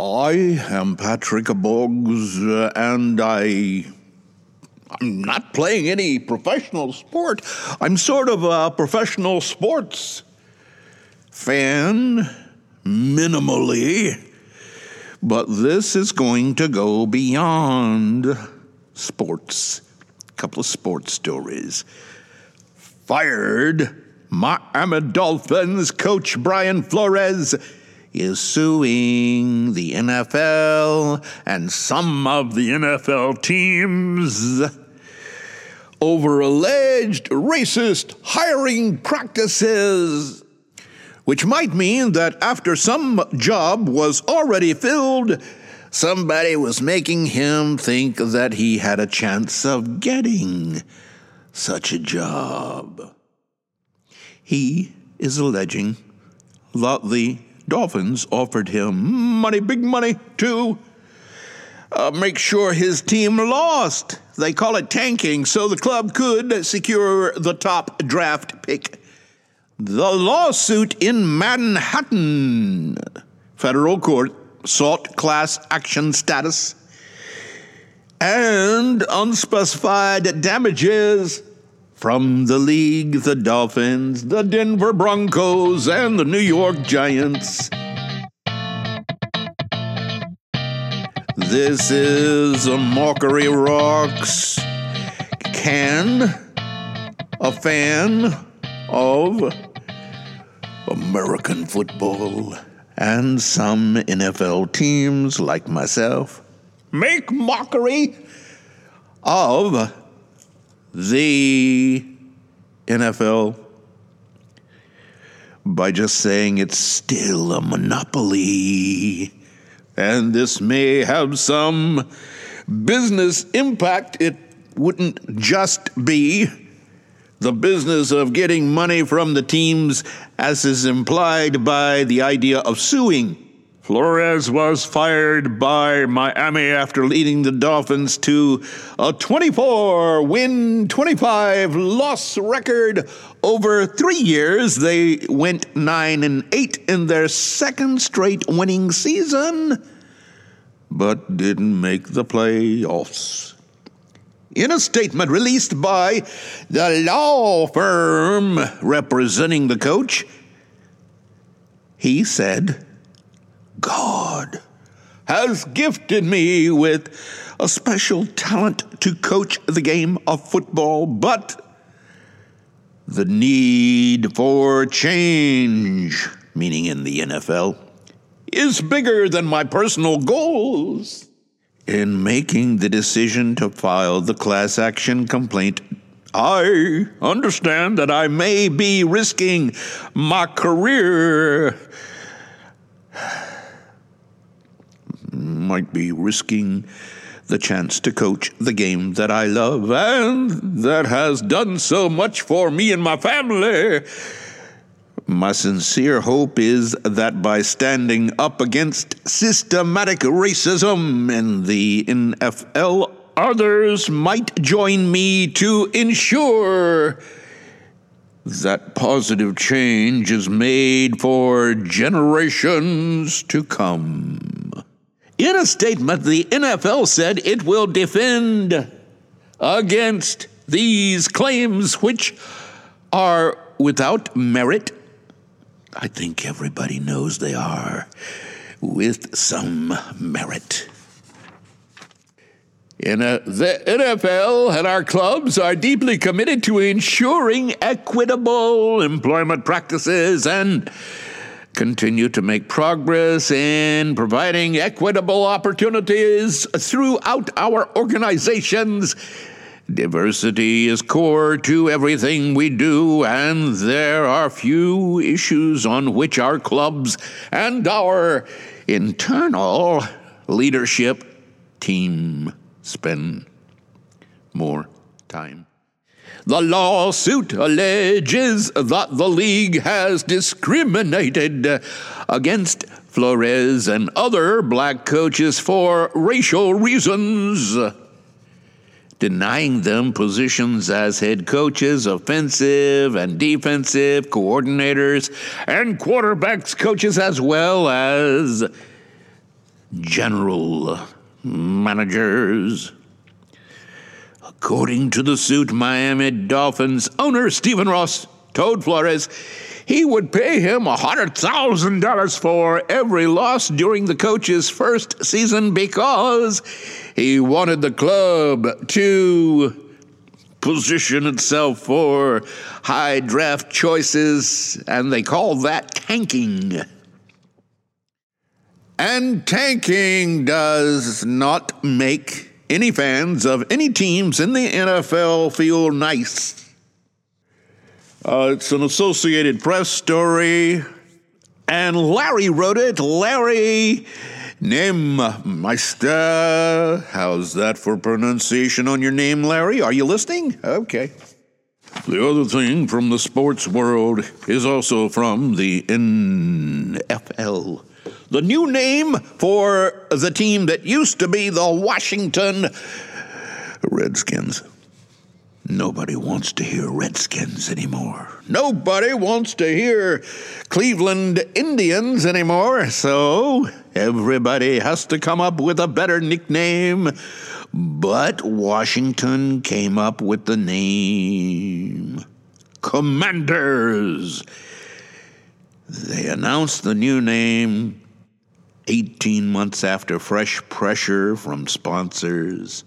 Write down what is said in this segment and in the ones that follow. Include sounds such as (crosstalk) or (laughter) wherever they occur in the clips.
I am Patrick Boggs, uh, and I. I'm not playing any professional sport. I'm sort of a professional sports fan, minimally. But this is going to go beyond sports. A couple of sports stories. Fired Miami Dolphins coach Brian Flores is suing the NFL and some of the NFL teams over alleged racist hiring practices, which might mean that after some job was already filled, somebody was making him think that he had a chance of getting such a job. He is alleging that the Dolphins offered him money, big money, to uh, make sure his team lost. They call it tanking, so the club could secure the top draft pick. The lawsuit in Manhattan federal court sought class action status and unspecified damages from the league, the Dolphins, the Denver Broncos, and the New York Giants. This is a Mockery Rocks. Can a fan of American football and some NFL teams like myself make mockery of the NFL by just saying it's still a monopoly. And this may have some business impact. It wouldn't just be the business of getting money from the teams, as is implied by the idea of suing. Flores was fired by Miami after leading the Dolphins to a 24 win, 25 loss record over three years. They went 9 and 8 in their second straight winning season, but didn't make the playoffs. In a statement released by the law firm representing the coach, he said, God has gifted me with a special talent to coach the game of football, but the need for change, meaning in the NFL, is bigger than my personal goals. In making the decision to file the class action complaint, I understand that I may be risking my career might be risking the chance to coach the game that I love and that has done so much for me and my family. My sincere hope is that by standing up against systematic racism in the NFL, others might join me to ensure that positive change is made for generations to come. In a statement, the NFL said it will defend against these claims, which are without merit. I think everybody knows they are, with some merit. In a, the NFL and our clubs are deeply committed to ensuring equitable employment practices and continue to make progress in providing equitable opportunities throughout our organizations. Diversity is core to everything we do, and there are few issues on which our clubs and our internal leadership team spend more time. The lawsuit alleges that the league has discriminated against Flores and other black coaches for racial reasons, denying them positions as head coaches, offensive and defensive coordinators, and quarterbacks coaches, as well as general managers. According to the suit, Miami Dolphins owner Stephen Ross told Flores he would pay him $100,000 for every loss during the coach's first season because he wanted the club to position itself for high draft choices, and they call that tanking. And tanking does not make any fans of any teams in the NFL feel nice. Uh, it's an Associated Press story, and Larry wrote it. Larry Name Meister. How's that for pronunciation on your name, Larry? Are you listening? Okay. The other thing from the sports world is also from the NFL. The new name for the team that used to be the Washington Redskins. Nobody wants to hear Redskins anymore. Nobody wants to hear Cleveland Indians anymore. So everybody has to come up with a better nickname. But Washington came up with the name Commanders. They announced the new name 18 months after fresh pressure from sponsors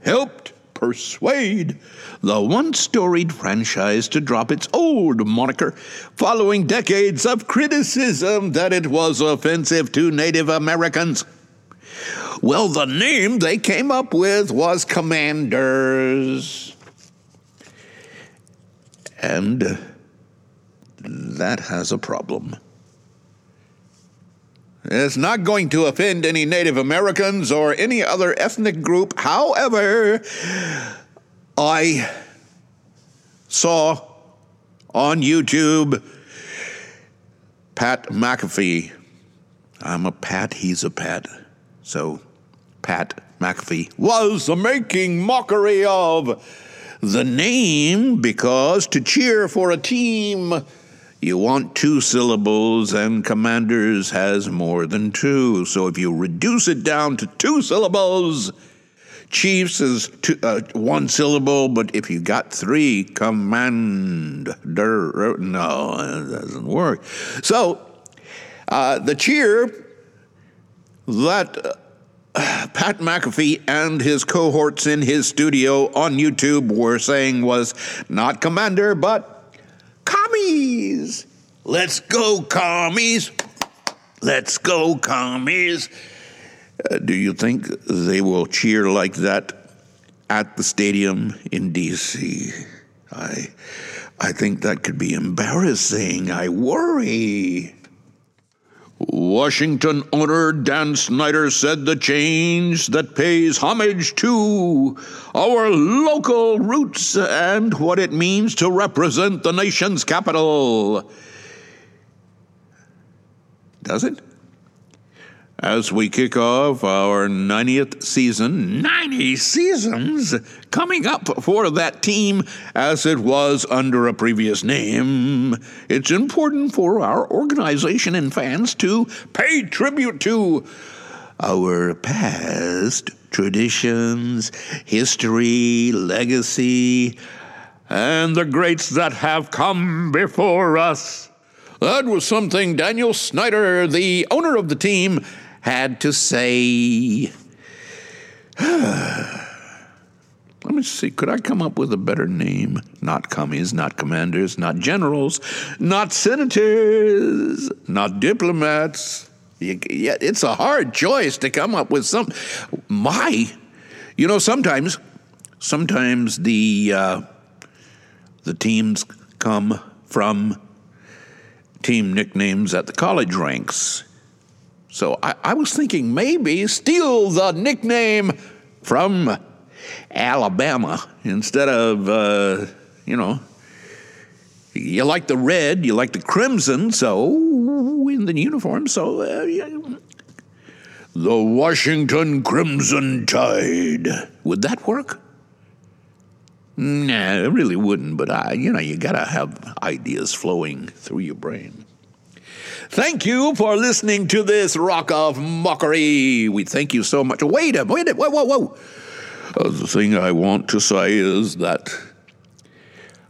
helped persuade the one storied franchise to drop its old moniker following decades of criticism that it was offensive to Native Americans. Well, the name they came up with was Commanders. And that has a problem. It's not going to offend any Native Americans or any other ethnic group. However, I saw on YouTube Pat McAfee. I'm a Pat, he's a Pat. So, Pat McAfee was making mockery of the name because to cheer for a team you want two syllables, and Commanders has more than two. So if you reduce it down to two syllables, Chiefs is two, uh, one syllable, but if you got three, Commander, no, it doesn't work. So uh, the cheer that uh, Pat McAfee and his cohorts in his studio on YouTube were saying was not Commander, but commies. Let's go, commies. Let's go, commies. Uh, do you think they will cheer like that at the stadium in D.C.? I, I think that could be embarrassing. I worry. Washington owner Dan Snyder said the change that pays homage to our local roots and what it means to represent the nation's capital. Does it? As we kick off our 90th season. 90 seasons coming up for that team as it was under a previous name. It's important for our organization and fans to pay tribute to our past traditions, history, legacy, and the greats that have come before us. That was something Daniel Snyder, the owner of the team, had to say. (sighs) Let me see, could I come up with a better name? Not commies, not commanders, not generals, not senators, not diplomats. It's a hard choice to come up with some. My, you know, sometimes, sometimes the uh, the teams come from team nicknames at the college ranks. So I, I was thinking maybe steal the nickname from Alabama instead of, uh, you know, you like the red, you like the crimson, so in the uniform, so uh, yeah. the Washington Crimson Tide. Would that work? Nah, it really wouldn't, but I, you know, you gotta have ideas flowing through your brain. Thank you for listening to this rock of mockery. We thank you so much. Wait a minute. Whoa, whoa, whoa. Uh, the thing I want to say is that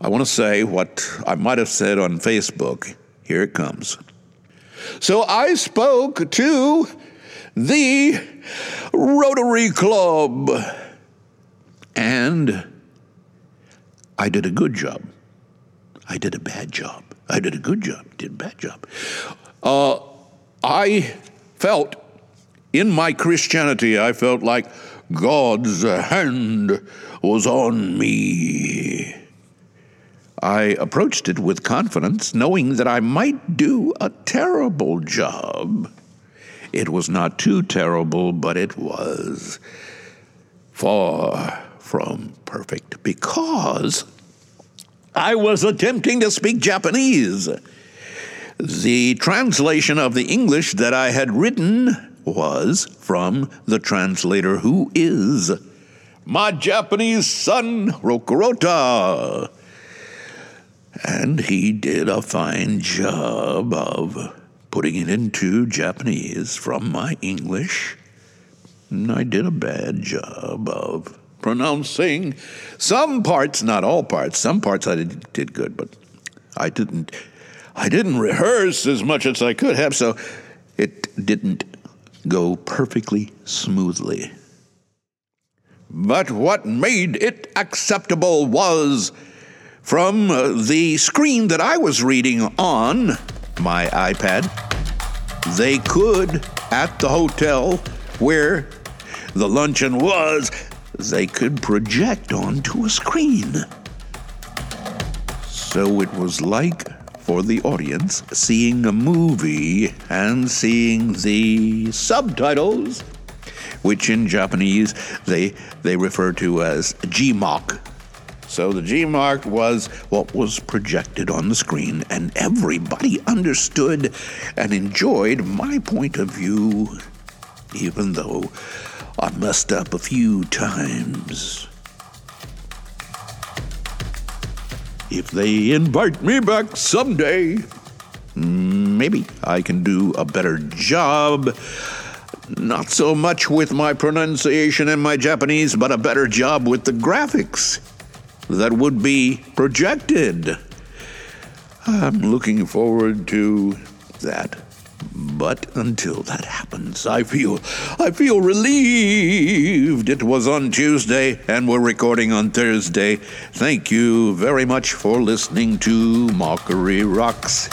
I want to say what I might have said on Facebook. Here it comes. So I spoke to the Rotary Club, and I did a good job. I did a bad job. I did a good job. Did a bad job. Uh, I felt in my Christianity, I felt like God's hand was on me. I approached it with confidence, knowing that I might do a terrible job. It was not too terrible, but it was far from perfect because I was attempting to speak Japanese. The translation of the English that I had written was from the translator who is my Japanese son, Rokurota. And he did a fine job of putting it into Japanese from my English. And I did a bad job of pronouncing some parts, not all parts. Some parts I did, did good, but I didn't. I didn't rehearse as much as I could have, so it didn't go perfectly smoothly. But what made it acceptable was from uh, the screen that I was reading on my iPad. They could, at the hotel where the luncheon was, they could project onto a screen. So it was like for the audience seeing a movie and seeing the subtitles, which in Japanese they, they refer to as jimaku so the jimaku was what was projected on the screen, and everybody understood and enjoyed my point of view, even though I messed up a few times. If they invite me back someday, mm, maybe I can do a better job. Not so much with my pronunciation and my Japanese, but a better job with the graphics that would be projected. I'm looking forward to that. But until that happens, I feel I feel relieved. It was on Tuesday and we're recording on Thursday. Thank you very much for listening to Mockery Rocks.